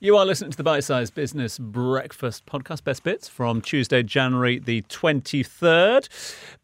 You are listening to the Bite Size Business Breakfast podcast, best bits from Tuesday, January the 23rd.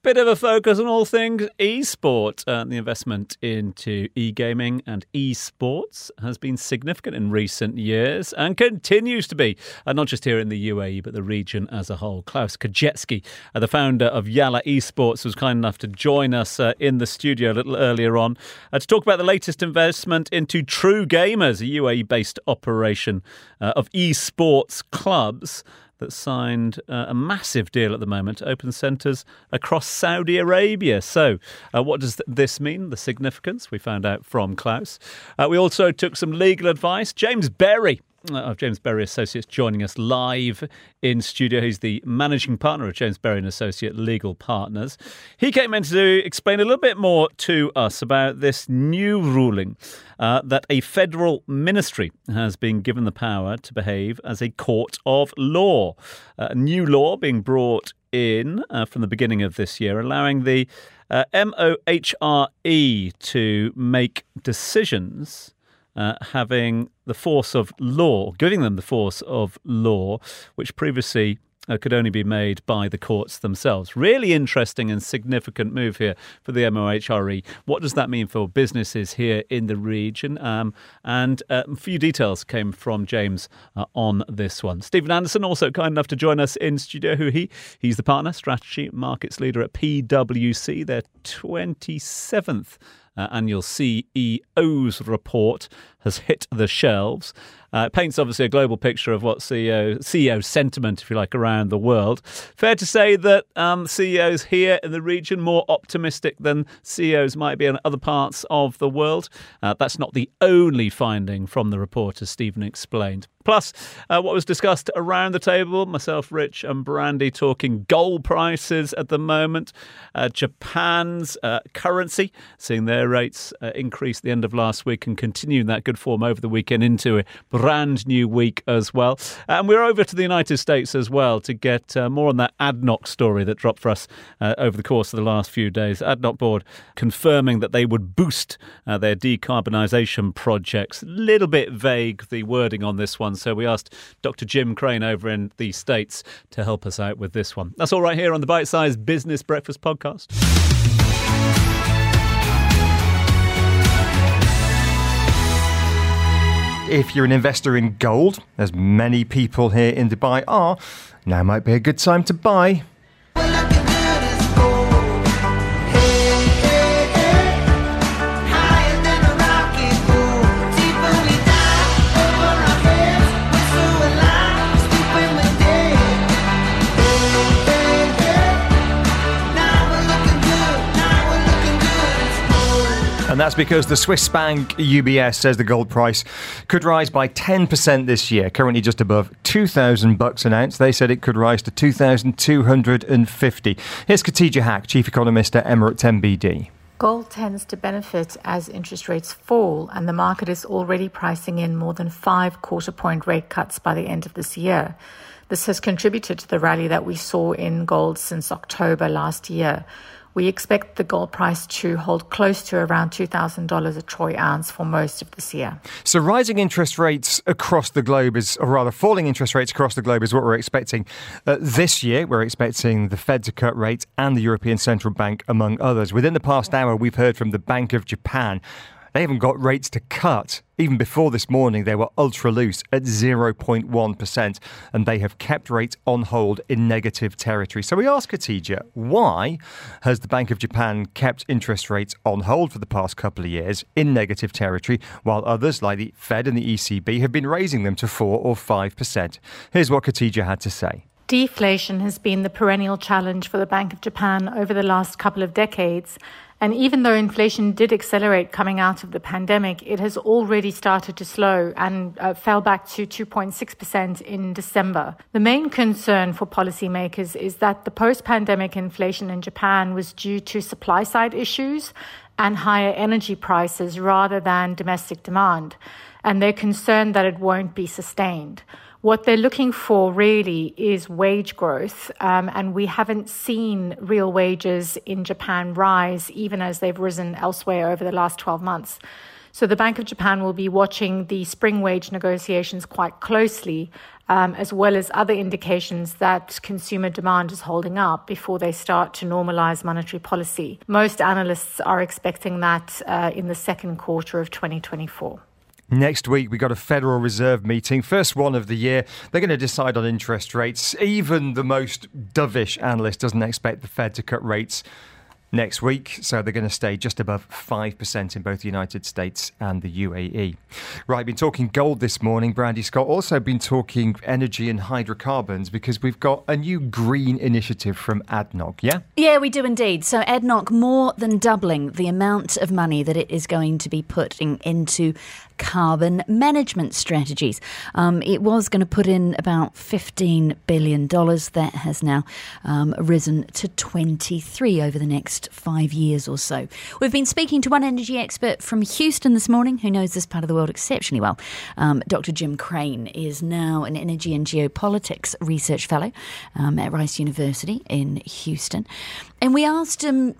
Bit of a focus on all things e-sport. Uh, the investment into e-gaming and e-sports has been significant in recent years and continues to be, uh, not just here in the UAE, but the region as a whole. Klaus Kajetski, uh, the founder of Yalla Esports, was kind enough to join us uh, in the studio a little earlier on uh, to talk about the latest investment into True Gamers, a UAE-based operation uh, of esports clubs that signed uh, a massive deal at the moment to open centres across Saudi Arabia. So, uh, what does th- this mean? The significance we found out from Klaus. Uh, we also took some legal advice. James Berry of James Berry Associates joining us live in studio. He's the managing partner of James Berry and Associate Legal Partners. He came in to explain a little bit more to us about this new ruling uh, that a federal ministry has been given the power to behave as a court of law. Uh, a new law being brought in uh, from the beginning of this year, allowing the uh, MOHRE to make decisions uh, having the force of law, giving them the force of law, which previously uh, could only be made by the courts themselves. Really interesting and significant move here for the MOHRE. What does that mean for businesses here in the region? Um, and uh, a few details came from James uh, on this one. Stephen Anderson, also kind enough to join us in studio. Who he? He's the partner, strategy markets leader at PwC. Their 27th uh, Uh, annual CEO's report has hit the shelves. Uh, it paints obviously a global picture of what CEO CEO sentiment, if you like, around the world. Fair to say that um, CEOs here in the region more optimistic than CEOs might be in other parts of the world. Uh, that's not the only finding from the report, as Stephen explained. Plus, uh, what was discussed around the table, myself, Rich, and Brandy talking gold prices at the moment, uh, Japan's uh, currency, seeing their rates uh, increase the end of last week and continuing that good form over the weekend into a brand new week as well. And we're over to the United States as well to get uh, more on that ADNOC story that dropped for us uh, over the course of the last few days. ADNOC board confirming that they would boost their decarbonisation projects. A little bit vague, the wording on this one. So we asked Dr. Jim Krane over in the States to help us out with this one. That's all right here on the Bite Size Business Breakfast Podcast. If you're an investor in gold, as many people here in Dubai are, now might be a good time to buy. And that's because the Swiss bank UBS says the gold price could rise by 10% this year, currently just above 2000 bucks an ounce. They said it could rise to 2250. Here's Khatija Haque, chief economist at Emirates NBD. Gold tends to benefit as interest rates fall, and the market is already pricing in more than five quarter point rate cuts by the end of this year. This has contributed to the rally that we saw in gold since October last year. We expect the gold price to hold close to around $2,000 a troy ounce for most of this year. So, rising interest rates across the globe is, or rather, falling interest rates across the globe is what we're expecting uh, this year. We're expecting the Fed to cut rates and the European Central Bank, among others. Within the past hour, we've heard from the Bank of Japan they haven't got rates to cut. Even before this morning, they were ultra loose at 0.1%, and they have kept rates on hold in negative territory. So we ask Khatija, why has the Bank of Japan kept interest rates on hold for the past couple of years in negative territory, while others, like the Fed and the ECB, have been raising them to 4 or 5%? Here's what Khatija had to say. Deflation has been the perennial challenge for the Bank of Japan over the last couple of decades. And even though inflation did accelerate coming out of the pandemic, it has already started to slow and uh, fell back to 2.6% in December. The main concern for policymakers is that the post pandemic inflation in Japan was due to supply side issues and higher energy prices rather than domestic demand. And they're concerned that it won't be sustained. What they're looking for really is wage growth, um, and we haven't seen real wages in Japan rise even as they've risen elsewhere over the last 12 months. So the Bank of Japan will be watching the spring wage negotiations quite closely, um, as well as other indications that consumer demand is holding up before they start to normalize monetary policy. Most analysts are expecting that uh, in the second quarter of 2024. Next week, we got a Federal Reserve meeting, first one of the year. They're going to decide on interest rates. Even the most dovish analyst doesn't expect the Fed to cut rates next week. So they're going to stay just above 5% in both the United States and the UAE. Right, been talking gold this morning. Brandy Scott also been talking energy and hydrocarbons because we've got a new green initiative from ADNOC, yeah? Yeah, we do indeed. So ADNOC more than doubling the amount of money that it is going to be putting into carbon management strategies. Um, it was going to put in about $15 billion. That has now um, risen to 23 over the next five years or so. We've been speaking to one energy expert from Houston this morning who knows this part of the world exceptionally well. Um, Dr. Jim Krane is now an energy and geopolitics research fellow um, at Rice University in Houston. And we asked him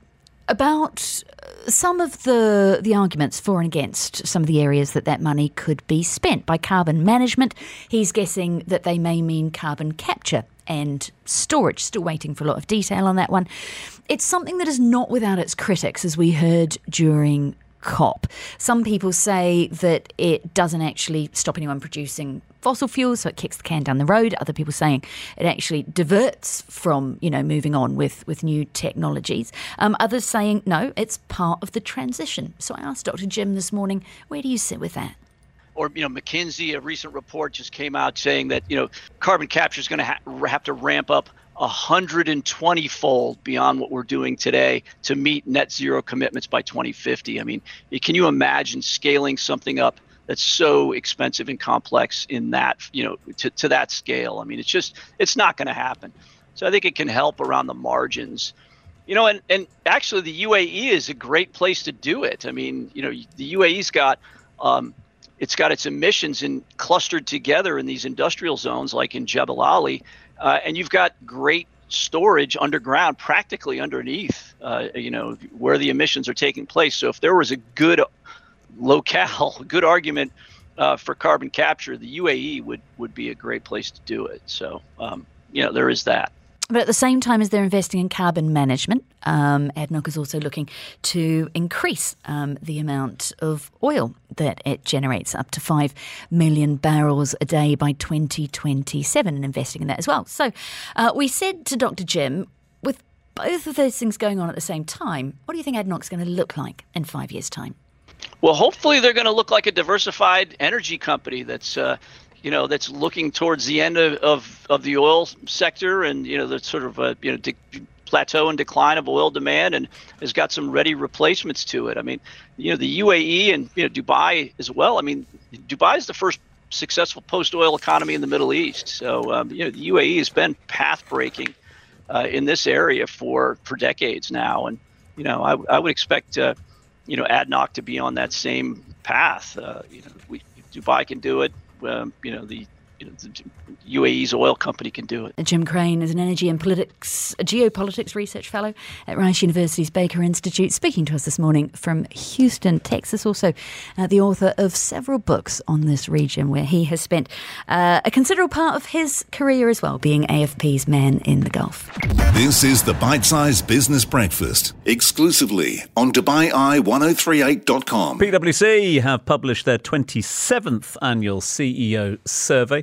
about uh, some of the the arguments for and against some of the areas that that money could be spent by carbon management. He's guessing that they may mean carbon capture and storage. Still waiting for a lot of detail on that one. It's something that is not without its critics, as we heard during COP. Some people say that it doesn't actually stop anyone producing fossil fuels, so it kicks the can down the road. Other people saying it actually diverts from, you know, moving on with, with new technologies. Um, others saying, no, it's part of the transition. So I asked Dr. Jim this morning, where do you sit with that? or you know McKinsey, a recent report just came out saying that you know carbon capture is going to ha- have to ramp up 120 fold beyond what we're doing today to meet net zero commitments by 2050. I mean, can you imagine scaling something up that's so expensive and complex in that, you know, to, to that scale? I mean, it's just, it's not going to happen. So I think it can help around the margins. You know, and, and actually the UAE is a great place to do it. I mean, you know, the UAE's got, um, it's got its emissions in clustered together in these industrial zones like in Jebel Ali uh, and you've got great storage underground, practically underneath, uh, you know, where the emissions are taking place. So if there was a good locale, good argument uh, for carbon capture, the UAE would would be a great place to do it. So um, you know, there is that. But at the same time as they're investing in carbon management, um, ADNOC is also looking to increase um, the amount of oil that it generates up to 5 million barrels a day by 2027 and investing in that as well. So uh, we said to Dr. Jim, with both of those things going on at the same time, what do you think ADNOC's going to look like in five years' time? Well, hopefully they're going to look like a diversified energy company that's uh, you know that's looking towards the end of, of, of the oil sector and you know the sort of a you know de- plateau and decline of oil demand and has got some ready replacements to it. I mean, you know the UAE and you know Dubai as well. I mean, Dubai is the first successful post-oil economy in the Middle East. So um, you know the UAE has been path breaking uh, in this area for for decades now, and you know I, I would expect uh, you know ADNOC to be on that same path. Uh, you know, we, Dubai can do it um, you know the you know, the UAE's oil company can do it. Jim Krane is an energy and politics, geopolitics research fellow at Rice University's Baker Institute, speaking to us this morning from Houston, Texas. Also, uh, the author of several books on this region, where he has spent uh, a considerable part of his career as well, being AFP's man in the Gulf. This is the Bite Size Business Breakfast, exclusively on DubaiEye1038.com. PwC have published their 27th annual CEO survey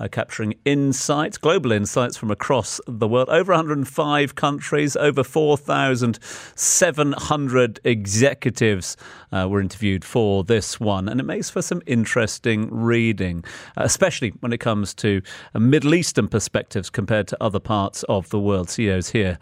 uh, capturing insights, global insights from across the world. Over 105 countries, over 4,700 executives uh, were interviewed for this one. And it makes for some interesting reading, especially when it comes to Middle Eastern perspectives compared to other parts of the world. CEOs here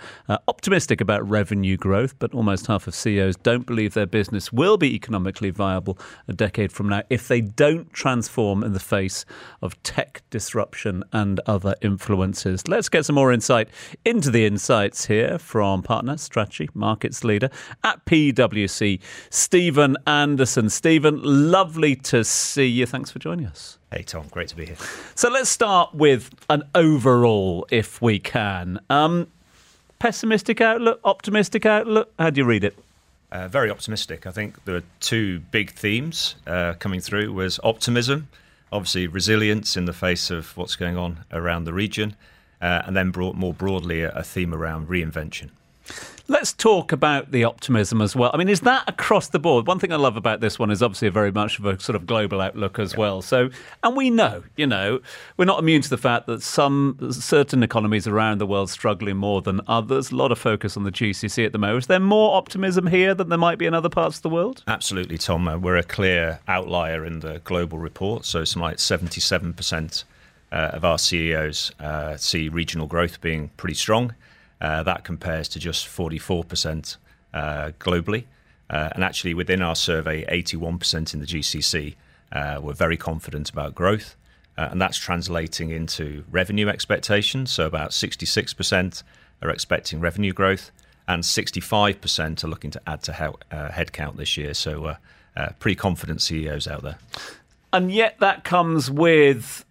optimistic about revenue growth, but almost half of CEOs don't believe their business will be economically viable a decade from now if they don't transform in the face of tech tech disruption and other influences. Let's get some more insight into the insights here from partner strategy markets leader at PwC, Stephen Anderson. Stephen, lovely to see you. Thanks for joining us. Hey, Tom, great to be here. So let's start with an overall, if we can. Um, pessimistic outlook, optimistic outlook? How do you read it? Uh, very optimistic. I think there are two big themes uh, coming through was optimism, obviously resilience in the face of what's going on around the region, uh, and then brought more broadly a, a theme around reinvention. Let's talk about the optimism as well. I mean, is that across the board? One thing I love about this one is obviously a very much of a sort of global outlook as well. So, and we know, you know, we're not immune to the fact that some certain economies around the world struggling more than others. A lot of focus on the GCC at the moment. Is there more optimism here than there might be in other parts of the world? Absolutely, Tom. Uh, we're a clear outlier in the global report. So, some like 77% uh, of our CEOs uh, see regional growth being pretty strong. Uh, that compares to just 44% uh, globally. Uh, and actually, within our survey, 81% in the GCC uh, were very confident about growth. Uh, and that's translating into revenue expectations. So, about 66% are expecting revenue growth, and 65% are looking to add to he- uh, headcount this year. So, pretty confident CEOs out there. And yet, that comes with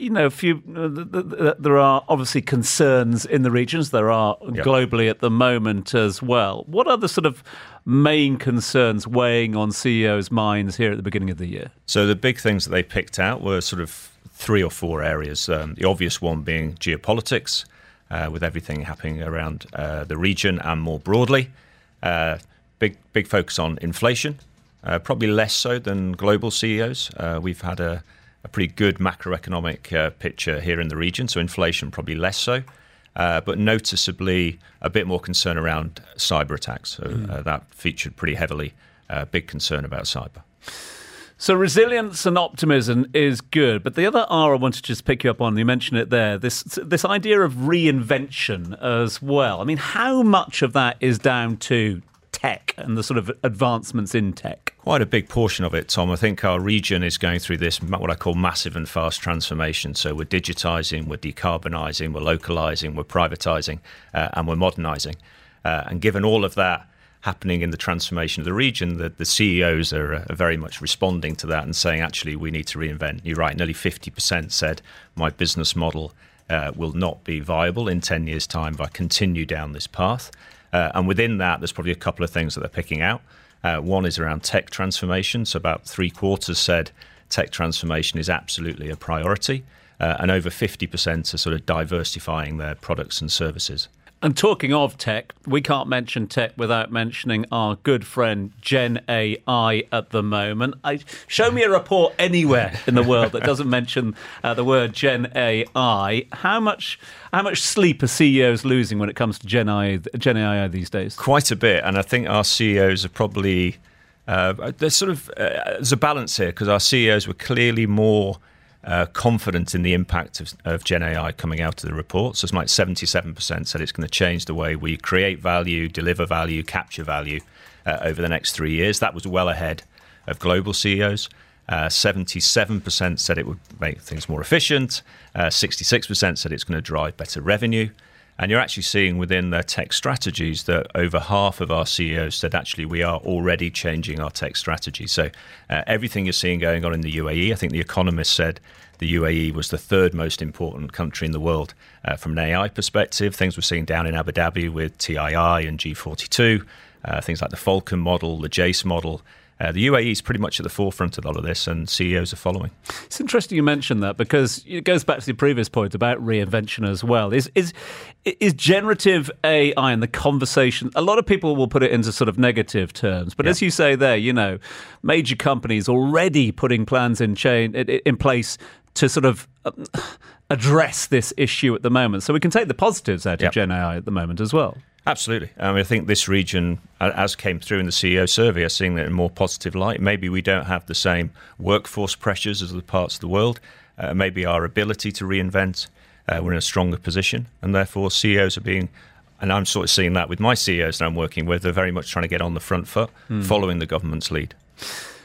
you know, few, uh, there are obviously concerns in the regions. There are yep. globally at the moment as well. What are the sort of main concerns weighing on CEOs' minds here at the beginning of the year? So the big things that they picked out were sort of three or four areas. Um, the obvious one being geopolitics, uh, with everything happening around uh, the region and more broadly. Uh, big big focus on inflation, uh, probably less so than global CEOs. we've had a a pretty good macroeconomic uh, picture here in the region, so inflation probably less so. Uh, but noticeably a bit more concern around cyber attacks. So mm. uh, that featured pretty heavily. Uh, big concern about cyber. So resilience and optimism is good, but the other R I want to just pick you up on. You mentioned it there. This this idea of reinvention as well. I mean, how much of that is down to tech and the sort of advancements in tech? Quite a big portion of it, Tom. I think our region is going through this, what I call massive and fast transformation. So we're digitizing, we're decarbonising, we're localising, we're privatising, uh, and we're modernising. Uh, and given all of that, happening in the transformation of the region, the, the CEOs are, are, very much responding to that and saying, actually, we need to reinvent. You're right, nearly 50% said my business model uh, will not be viable in 10 years' time if I continue down this path. Uh, and within that, there's probably a couple of things that they're picking out. Uh, one is around tech transformation. So about three quarters said tech transformation is absolutely a priority. Uh, and over 50% are sort of diversifying their products and services. And talking of tech, we can't mention tech without mentioning our good friend Gen AI at the moment. I, show me a report anywhere in the world that doesn't mention uh, the word Gen AI. How much how much sleep are CEOs losing when it comes to Gen AI, Gen AI these days? Quite a bit, and I think our CEOs are probably uh, there's sort of uh, there's a balance here because our CEOs were clearly more uh, confident in the impact of, of Gen AI coming out of the report. So it's like 77% said it's going to change the way we create value, deliver value, capture value uh, over the next three years. That was well ahead of global CEOs. Uh, 77% said it would make things more efficient. 66% uh, said it's going to drive better revenue. And you're actually seeing within their tech strategies that over half of our CEOs said actually we are already changing our tech strategy. So uh, everything you're seeing going on in the UAE, I think The Economist said the UAE was the third most important country in the world uh, from an AI perspective. Things we're seeing down in Abu Dhabi with TII and G42, uh, things like the Falcon model, the Jais model. Uh, the UAE is pretty much at the forefront of all of this, and CEOs are following. It's interesting you mentioned that because it goes back to the previous point about reinvention as well. Is is is generative AI and the conversation? A lot of people will put it into sort of negative terms, but yeah. as you say there, you know, major companies already putting plans in chain in place to sort of um, address this issue at the moment. So we can take the positives out of yep. Gen AI at the moment as well. Absolutely. I, mean, I think this region, as came through in the CEO survey, are seeing that in a more positive light. Maybe we don't have the same workforce pressures as other parts of the world. Uh, maybe our ability to reinvent, uh, we're in a stronger position. And therefore, CEOs are being, and I'm sort of seeing that with my CEOs that I'm working with, they're very much trying to get on the front foot, mm. following the government's lead.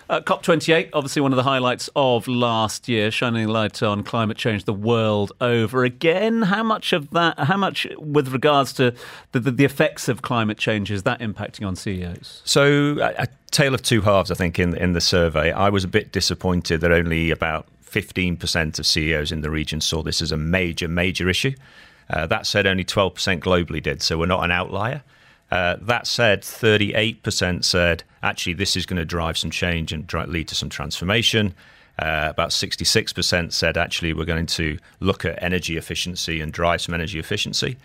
Uh, COP28, obviously one of the highlights of last year, shining light on climate change the world over again. How much of that, how much with regards to the, the, the effects of climate change is that impacting on CEOs? So, a, a tale of two halves, I think, in, in the survey. I was a bit disappointed that only about 15% of CEOs in the region saw this as a major, major issue. Uh, that said, only 12% globally did, so we're not an outlier. Uh, that said, 38% said actually this is going to drive some change and lead to some transformation. Uh, about 66% said actually we're going to look at energy efficiency and drive some energy efficiency.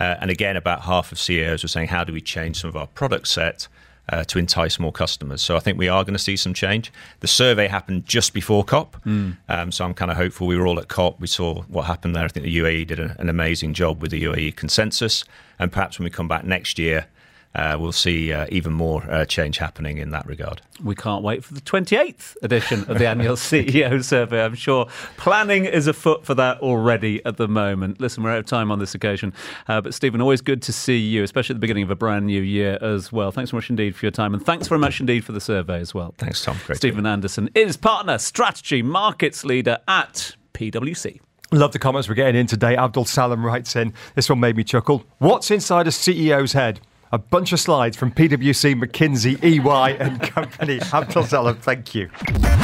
Uh, and again, about half of CEOs were saying, how do we change some of our product set uh, to entice more customers. So I think we are going to see some change. The survey happened just before COP, mm. um, so I'm kind of hopeful. We were all at COP. We saw what happened there. I think the UAE did a, an amazing job with the UAE consensus, and perhaps when we come back next year, uh, we'll see uh, even more uh, change happening in that regard. We can't wait for the 28th edition of the annual CEO survey. I'm sure planning is afoot for that already at the moment. Listen, we're out of time on this occasion. Uh, but, Stephen, always good to see you, especially at the beginning of a brand new year as well. Thanks so much indeed for your time. And thanks very much indeed for the survey as well. Thanks, Tom. Great Stephen Anderson is partner, strategy, markets leader at PwC. Love the comments we're getting in today. Abdul Salam writes in, this one made me chuckle. What's inside a CEO's head? A bunch of slides from PwC, McKinsey, EY, and company. Abdul Salam, thank you.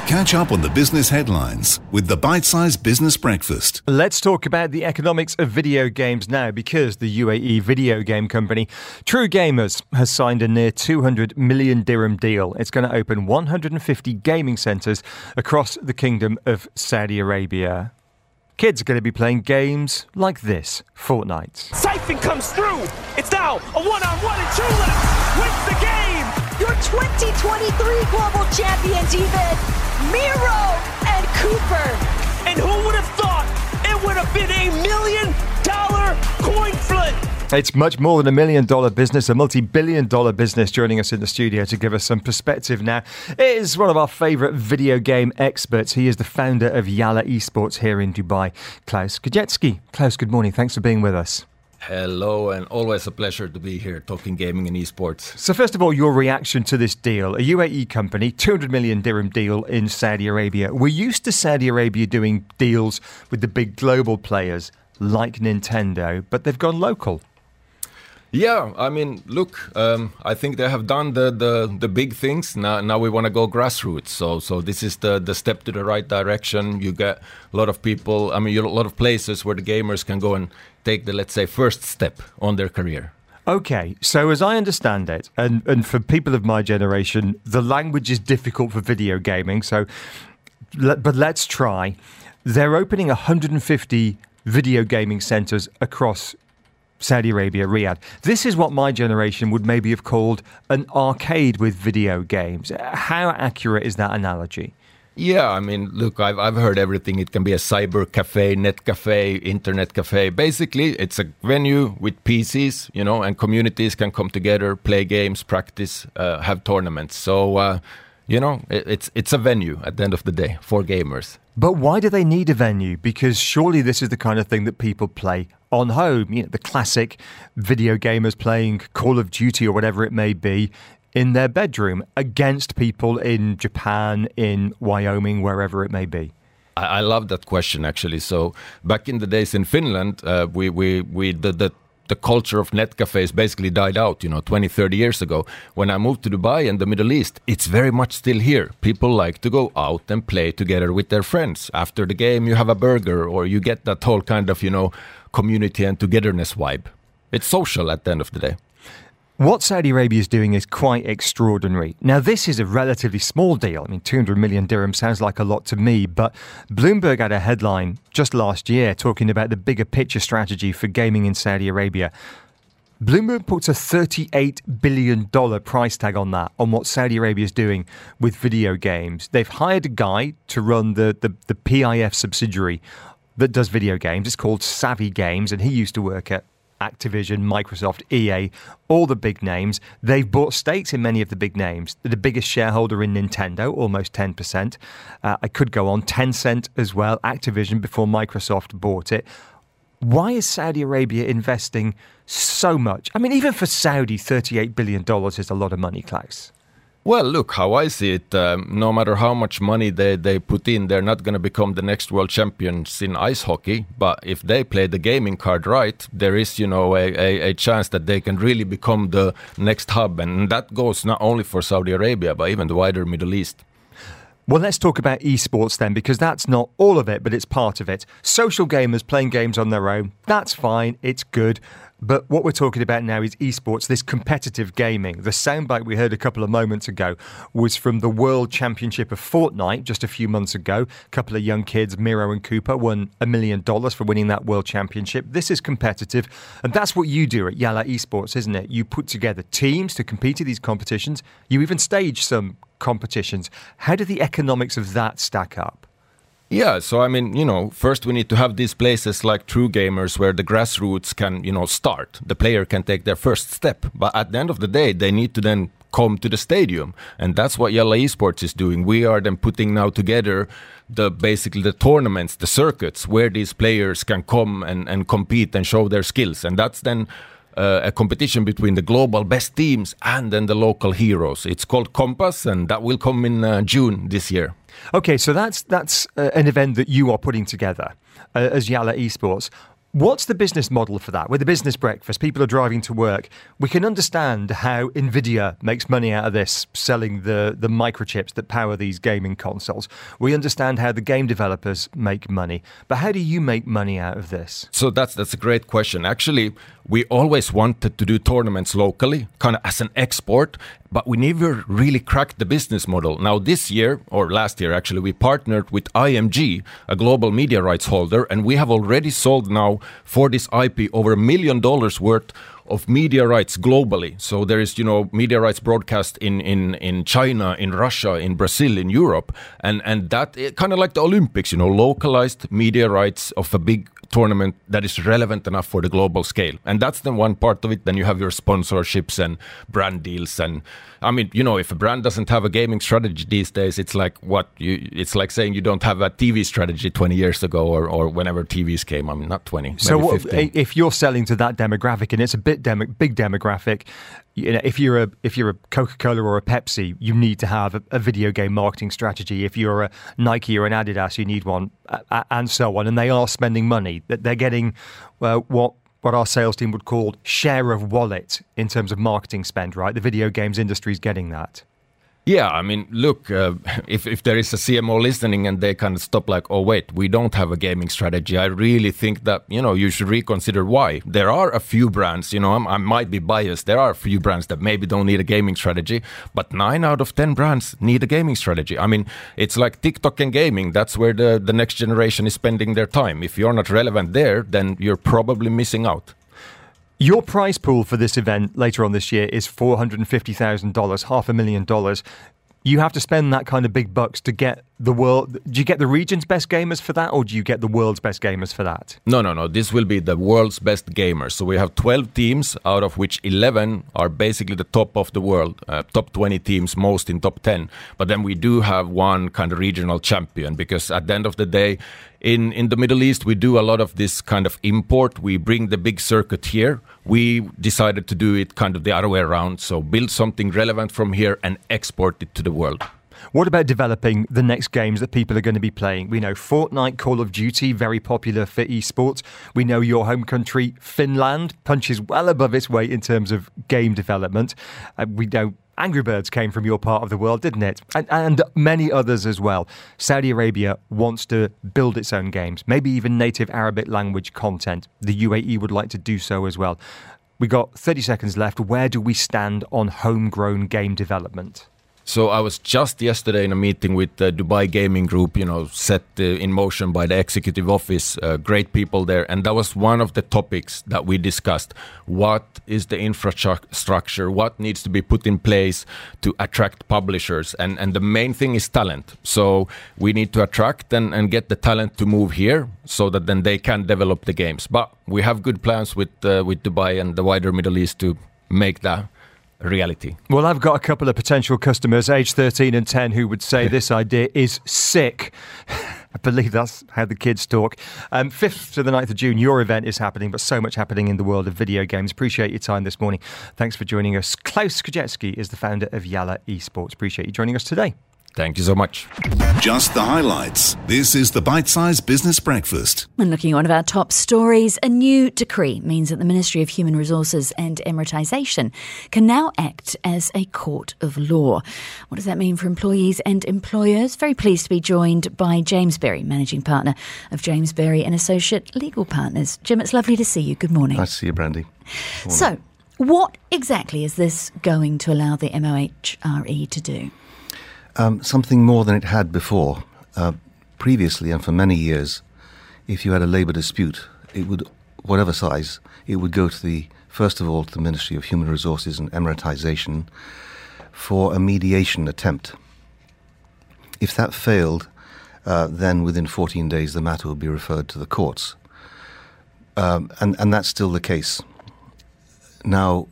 Catch up on the business headlines with the Bite Size Business Breakfast. Let's talk about the economics of video games now because the UAE video game company True Gamers has signed a near 200 million dirham deal. It's going to open 150 gaming centres across the Kingdom of Saudi Arabia. Kids are going to be playing games like this Fortnite. Siphon comes through. It's now a one on one and two left. Wins the game. Your 2023 global champions, even Mero and Cooper. And who would have thought it would have been a million dollar coin flip? It's much more than a million dollar business, a multi billion dollar business joining us in the studio to give us some perspective now. It is one of our favourite video game experts. He is the founder of Yalla Esports here in Dubai, Klaus Kajetski. Klaus, good morning. Thanks for being with us. Hello, and always a pleasure to be here talking gaming and esports. So, first of all, your reaction to this deal a UAE company, 200 million dirham deal in Saudi Arabia. We're used to Saudi Arabia doing deals with the big global players like Nintendo, but they've gone local. Yeah, I mean, look, um, I think they have done the, the, the big things. Now, now we want to go grassroots. So, so this is the, the step to the right direction. You get a lot of people. I mean, a lot of places where the gamers can go and take the let's say first step on their career. Okay, so as I understand it, and, and for people of my generation, the language is difficult for video gaming. So, but let's try. They're opening 150 video gaming centers across Saudi Arabia, Riyadh. This is what my generation would maybe have called an arcade with video games. How accurate is that analogy? Yeah, I mean, look, I've, I've heard everything. It can be a cyber cafe, net cafe, internet cafe. Basically, it's a venue with PCs, you know, and communities can come together, play games, practice, uh, have tournaments. So, uh, you know, it, it's it's a venue at the end of the day for gamers. But why do they need a venue? Because surely this is the kind of thing that people play on home. You know, the classic video gamers playing Call of Duty or whatever it may be in their bedroom against people in Japan, in Wyoming, wherever it may be. I, love that question actually. So back in the days in Finland, uh, we we we the, the the culture of net cafes basically died out, you know, 20, 30 years ago. When I moved to Dubai and the Middle East, it's very much still here. People like to go out and play together with their friends. After the game, you have a burger or you get that whole kind of, you know, community and togetherness vibe. It's social at the end of the day. What Saudi Arabia is doing is quite extraordinary. Now, this is a relatively small deal. I mean, 200 million dirham sounds like a lot to me, but Bloomberg had a headline just last year talking about the bigger picture strategy for gaming in Saudi Arabia. Bloomberg puts a $38 billion price tag on that, on what Saudi Arabia is doing with video games. They've hired a guy to run the, the, the PIF subsidiary that does video games. It's called Savvy Games, and he used to work at Activision, Microsoft, EA, all the big names. They've bought stakes in many of the big names. The biggest shareholder in Nintendo, almost 10%. Uh, I could go on. Tencent as well, Activision before Microsoft bought it. Why is Saudi Arabia investing so much? I mean, even for Saudi, $38 billion is a lot of money, Klaus. Well, look, how I see it, um, no matter how much money they, they put in, they're not going to become the next world champions in ice hockey. But if they play the gaming card right, there is, you know, a, a, a chance that they can really become the next hub. And that goes not only for Saudi Arabia, but even the wider Middle East. Well, let's talk about esports then, because that's not all of it, but it's part of it. Social gamers playing games on their own, that's fine, it's good. But what we're talking about now is esports, this competitive gaming. The soundbite we heard a couple of moments ago was from the World Championship of Fortnite just a few months ago. A couple of young kids, Mero and Cooper, won a million dollars for winning that World Championship. This is competitive, and that's what you do at Yalla Esports, isn't it? You put together teams to compete in these competitions. You even stage some competitions. How do the economics of that stack up? Yeah, so I mean, you know, first we need to have these places like True Gamers where the grassroots can, you know, start. The player can take their first step. But at the end of the day, they need to then come to the stadium. And that's what Yalla Esports is doing. We are then putting now together the basically the tournaments, the circuits where these players can come and, and compete and show their skills. And that's then uh, a competition between the global best teams and then the local heroes. It's called Compass, and that will come in uh, June this year. Okay, so that's that's uh, an event that you are putting together uh, as Yalla Esports. What's the business model for that? With the business breakfast, people are driving to work. We can understand how Nvidia makes money out of this, selling the, the microchips that power these gaming consoles. We understand how the game developers make money. But how do you make money out of this? So that's that's a great question. Actually, we always wanted to do tournaments locally, kind of as an export, but we never really cracked the business model. Now, this year, or last year actually, we partnered with IMG, a global media rights holder, and we have already sold now for this IP over a million dollars worth of media rights globally. So there is, you know, media rights broadcast in in in China, in Russia, in Brazil, in Europe, and and that eh, kind of like the Olympics, you know, localized media rights of a big tournament that is relevant enough for the global scale. And that's the one part of it. Then you have your sponsorships and brand deals. And I mean, you know, if a brand doesn't have a gaming strategy these days, it's like what you, it's like saying you don't have a TV strategy 20 years ago or, or whenever TVs came. I mean, not 20. So what, if you're selling to that demographic and it's a bit demo, big demographic, you know, if you're a if you're a Coca Cola or a Pepsi, you need to have a, a, video game marketing strategy. If you're a Nike or an Adidas, you need one, and so on. And they are spending money. That they're getting uh, what what our sales team would call share of wallet in terms of marketing spend. Right, the video games industry is getting that. Yeah, I mean, look, uh, if, if there is a CMO listening and they kind of stop like, oh, wait, we don't have a gaming strategy, I really think that, you know, you should reconsider why. There are a few brands, you know, I'm, i might be biased. There are a few brands that maybe don't need a gaming strategy, but nine out of 10 brands need a gaming strategy. I mean, it's like TikTok and gaming. That's where the, the next generation is spending their time. If you're not relevant there, then you're probably missing out. Your prize pool for this event later on this year is $450,000, half a million dollars. You have to spend that kind of big bucks to get the world. Do you get the region's best gamers for that, or do you get the world's best gamers for that? No, no, no. This will be the world's best gamers. So we have 12 teams, out of which 11 are basically the top of the world, uh, top 20 teams, most in top 10. But then we do have one kind of regional champion because at the end of the day, in in the Middle East, we do a lot of this kind of import. We bring the big circuit here. We decided to do it kind of the other way around. So build something relevant from here and export it to the world. What about developing the next games that people are going to be playing? We know Fortnite, Call of Duty, very popular for esports. We know your home country, Finland, punches well above its weight in terms of game development. Uh, we know Angry Birds came from your part of the world, didn't it? And, and, many others as well. Saudi Arabia wants to build its own games, maybe even native Arabic language content. The UAE would like to do so as well. We got 30 seconds left. Where do we stand on homegrown game development? So I was just yesterday in a meeting with the Dubai Gaming Group, you know, set uh, in motion by the executive office, uh, great people there, and that was one of the topics that we discussed. What is the infrastructure? What needs to be put in place to attract publishers? And and the main thing is talent. So we need to attract and, and get the talent to move here so that then they can develop the games. But we have good plans with uh, with Dubai and the wider Middle East to make that reality. Well, I've got a couple of potential customers, age 13 and 10, who would say this idea is sick. I believe that's how the kids talk. Um, 5th to the 9th of June, your event is happening, but so much happening in the world of video games. Appreciate your time this morning. Thanks for joining us. Klaus Kajetski is the founder of Yalla Esports. Appreciate you joining us today. Thank you so much. Just the highlights. This is the Bite Size Business Breakfast. And looking at one of our top stories, a new decree means that the Ministry of Human Resources and Emiratisation can now act as a court of law. What does that mean for employees and employers? Very pleased to be joined by James Berry, Managing Partner of James Berry and Associate Legal Partners. Jim, it's lovely to see you. Good morning. Nice to see you, Brandy. So, what exactly is this going to allow the MOHRE to do? Um, something more than it had before. Uh, previously, and for many years, if you had a labour dispute, it would, whatever size, it would go to the first of all to the Ministry of Human Resources and Emiratisation for a mediation attempt. If that failed, uh, then within 14 days the matter would be referred to the courts, um, and and that's still the case. Now,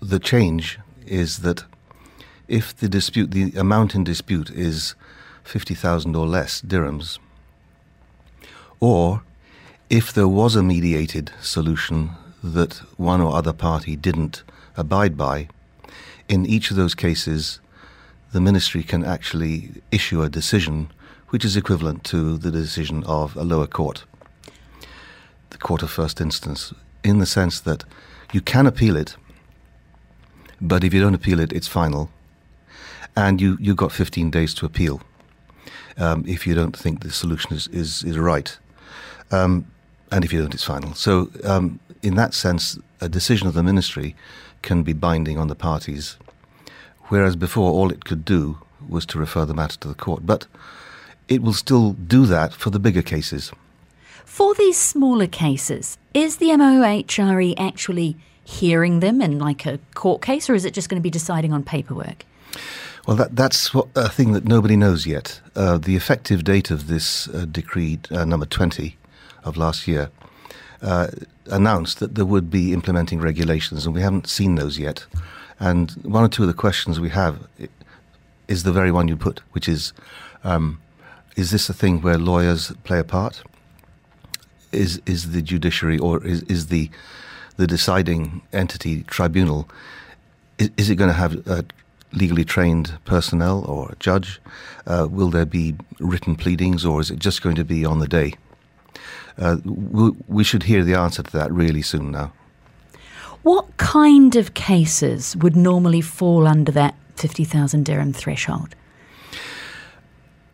the change is that if the dispute, the amount in dispute is 50,000 or less dirhams, or if there was a mediated solution that one or other party didn't abide by, in each of those cases, the ministry can actually issue a decision which is equivalent to the decision of a lower court, the court of first instance, in the sense that you can appeal it, but if you don't appeal it, it's final and you you got 15 days to appeal um, if you don't think the solution is is, is right, um, and if you don't, it's final. So um, in that sense, a decision of the ministry can be binding on the parties, whereas before all it could do was to refer the matter to the court, but it will still do that for the bigger cases. For these smaller cases, is the MOHRE actually hearing them in like a court case, or is it just going to be deciding on paperwork? Well, that, that's what, a thing that nobody knows yet. Uh, the effective date of this uh, decree, uh, number 20 of last year, uh, announced that there would be implementing regulations, and we haven't seen those yet. And one or two of the questions we have is the very one you put, which is um, is this a thing where lawyers play a part? Is, is the judiciary or is, is the, the deciding entity tribunal? Is, is it going to have uh, legally trained personnel or a judge? Uh, will there be written pleadings or is it just going to be on the day? Uh, we, we should hear the answer to that really soon now. What kind of cases would normally fall under that 50,000 dirham threshold?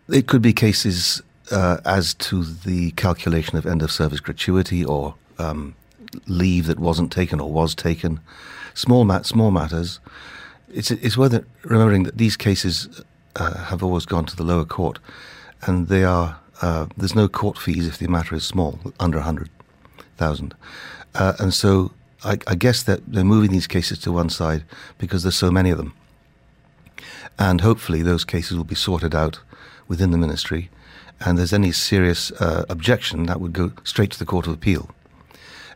It could be cases uh, as to the calculation of end of service gratuity or um, leave that wasn't taken or was taken, small, mat- small matters. It's, it's worth remembering that these cases uh, have always gone to the lower court, and they are uh, there's no court fees if the matter is small, under a hundred thousand, uh, and so I, I, guess that they're moving these cases to one side because there's so many of them, and hopefully those cases will be sorted out within the ministry, and there's any serious uh, objection that would go straight to the court of appeal,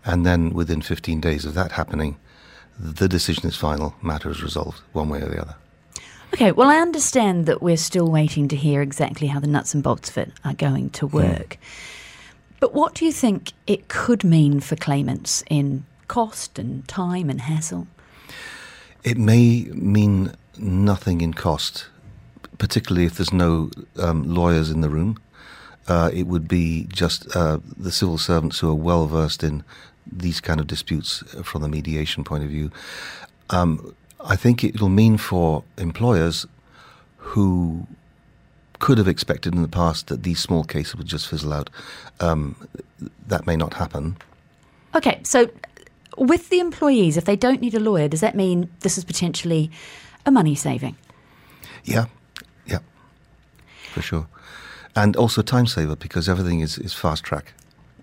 and then within 15 days of that happening, the decision is final, matter is resolved one way or the other. Okay, well, I understand that we're still waiting to hear exactly how the nuts and bolts of it are going to hmm. work. But what do you think it could mean for claimants in cost and time and hassle? It may mean nothing in cost, particularly if there's no um, lawyers in the room. Uh, it would be just uh, the civil servants who are well versed in these kind of disputes from the mediation point of view. Um, I think it'll mean for employers who could have expected in the past that these small cases would just fizzle out. Um, that may not happen. Okay, so with the employees, if they don't need a lawyer, does that mean this is potentially a money saving? Yeah, yeah, for sure. And also time saver because everything is, is fast track.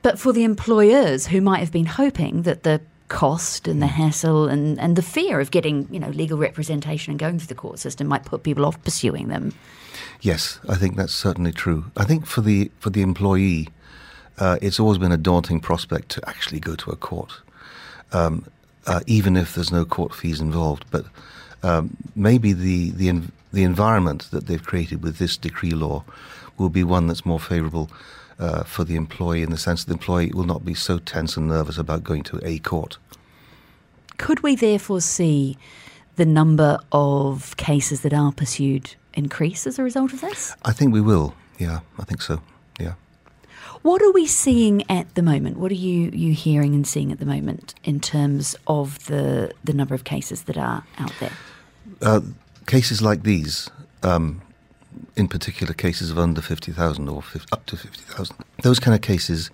But for the employers who might have been hoping that the cost and the mm. hassle and, and the fear of getting you know legal representation and going through the court system might put people off pursuing them. Yes, I think that's certainly true. I think for the for the employee, uh, it's always been a daunting prospect to actually go to a court, um, uh, even if there's no court fees involved. But um, maybe the the the environment that they've created with this decree law will be one that's more favourable uh, for the employee in the sense that the employee will not be so tense and nervous about going to a court. Could we therefore see the number of cases that are pursued increase as a result of this? I think we will. Yeah, I think so. Yeah. What are we seeing at the moment? What are you, you hearing and seeing at the moment in terms of the the number of cases that are out there? Uh, cases like these, um, in particular cases of under 50,000 or 50, up to 50,000, those kind of cases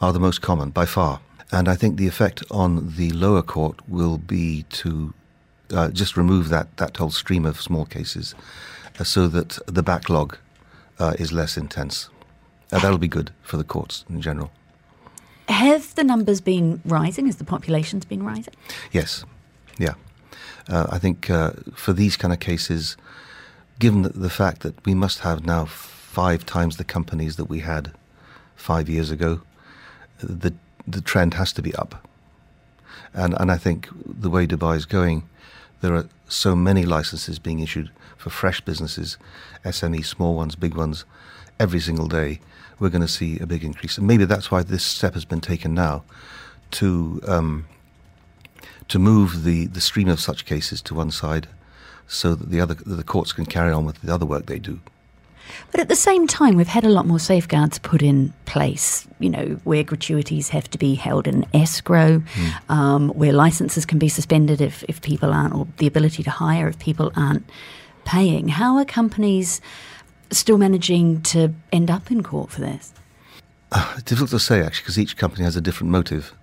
are the most common by far. And I think the effect on the lower court will be to uh, just remove that, that whole stream of small cases uh, so that the backlog uh, is less intense. Uh, that'll be good for the courts in general. Have the numbers been rising? Has the population's been rising? Yes, yeah. Uh, I think uh, for these kind of cases, given the, the fact that we must have now five times the companies that we had five years ago, the the trend has to be up. And and I think the way Dubai is going, there are so many licenses being issued for fresh businesses, SME, small ones, big ones, every single day. We're going to see a big increase, and maybe that's why this step has been taken now, to um, to move the, the stream of such cases to one side, so that the other the courts can carry on with the other work they do. But at the same time, we've had a lot more safeguards put in place, you know, where gratuities have to be held in escrow, mm. um, where licenses can be suspended if, if people aren't, or the ability to hire if people aren't paying. How are companies still managing to end up in court for this? Uh, difficult to say, actually, because each company has a different motive.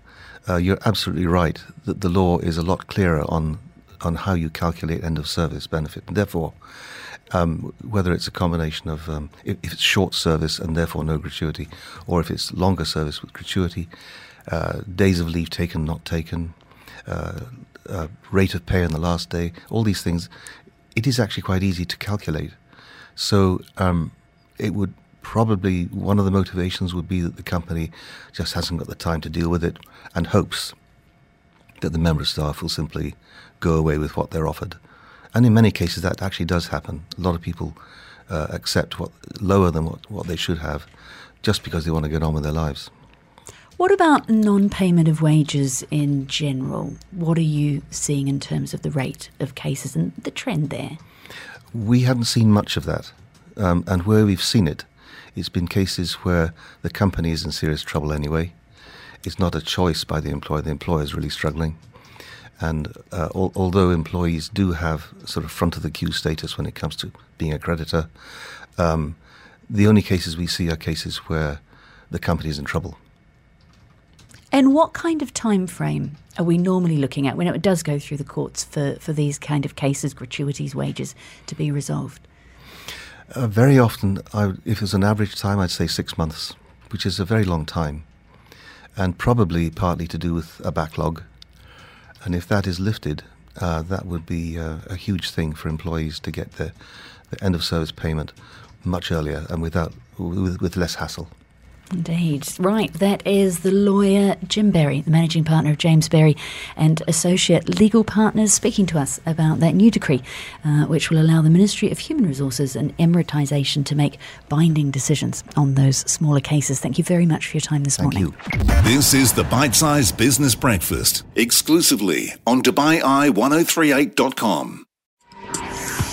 Uh, you're absolutely right that the law is a lot clearer on on how you calculate end of service benefit, and therefore um, whether it's a combination of um, if, if, it's short service and therefore no gratuity, or if it's longer service with gratuity, uh, days of leave taken, not taken, uh, uh, rate of pay on the last day, all these things, it is actually quite easy to calculate. So um, it would probably one of the motivations would be that the company just hasn't got the time to deal with it and hopes that the member staff will simply go away with what they're offered. And in many cases, that actually does happen. A lot of people uh, accept what lower than what, what they should have just because they want to get on with their lives. What about non payment of wages in general? What are you seeing in terms of the rate of cases and the trend there? We haven't seen much of that. Um, and where we've seen it, it's been cases where the company is in serious trouble anyway. It's not a choice by the employer, the employer is really struggling. And uh, al- although employees do have sort of front of the queue status when it comes to being a creditor, um, the only cases we see are cases where the company is in trouble. And what kind of time frame are we normally looking at when it does go through the courts for, for these kind of cases, gratuities, wages, to be resolved? Uh, very often, I, if it's an average time, I'd say six months, which is a very long time, and probably partly to do with a backlog and if that is lifted, uh, that would be uh, a huge thing for employees to get the, the, end of service payment much earlier and without with, with less hassle. Indeed. Right. That is the lawyer Jim Berry, the managing partner of James Berry and associate legal partners, speaking to us about that new decree, uh, which will allow the Ministry of Human Resources and Emiratisation to make binding decisions on those smaller cases. Thank you very much for your time this Thank morning. You. This is the Bite Size Business Breakfast, exclusively on DubaiEye1038.com.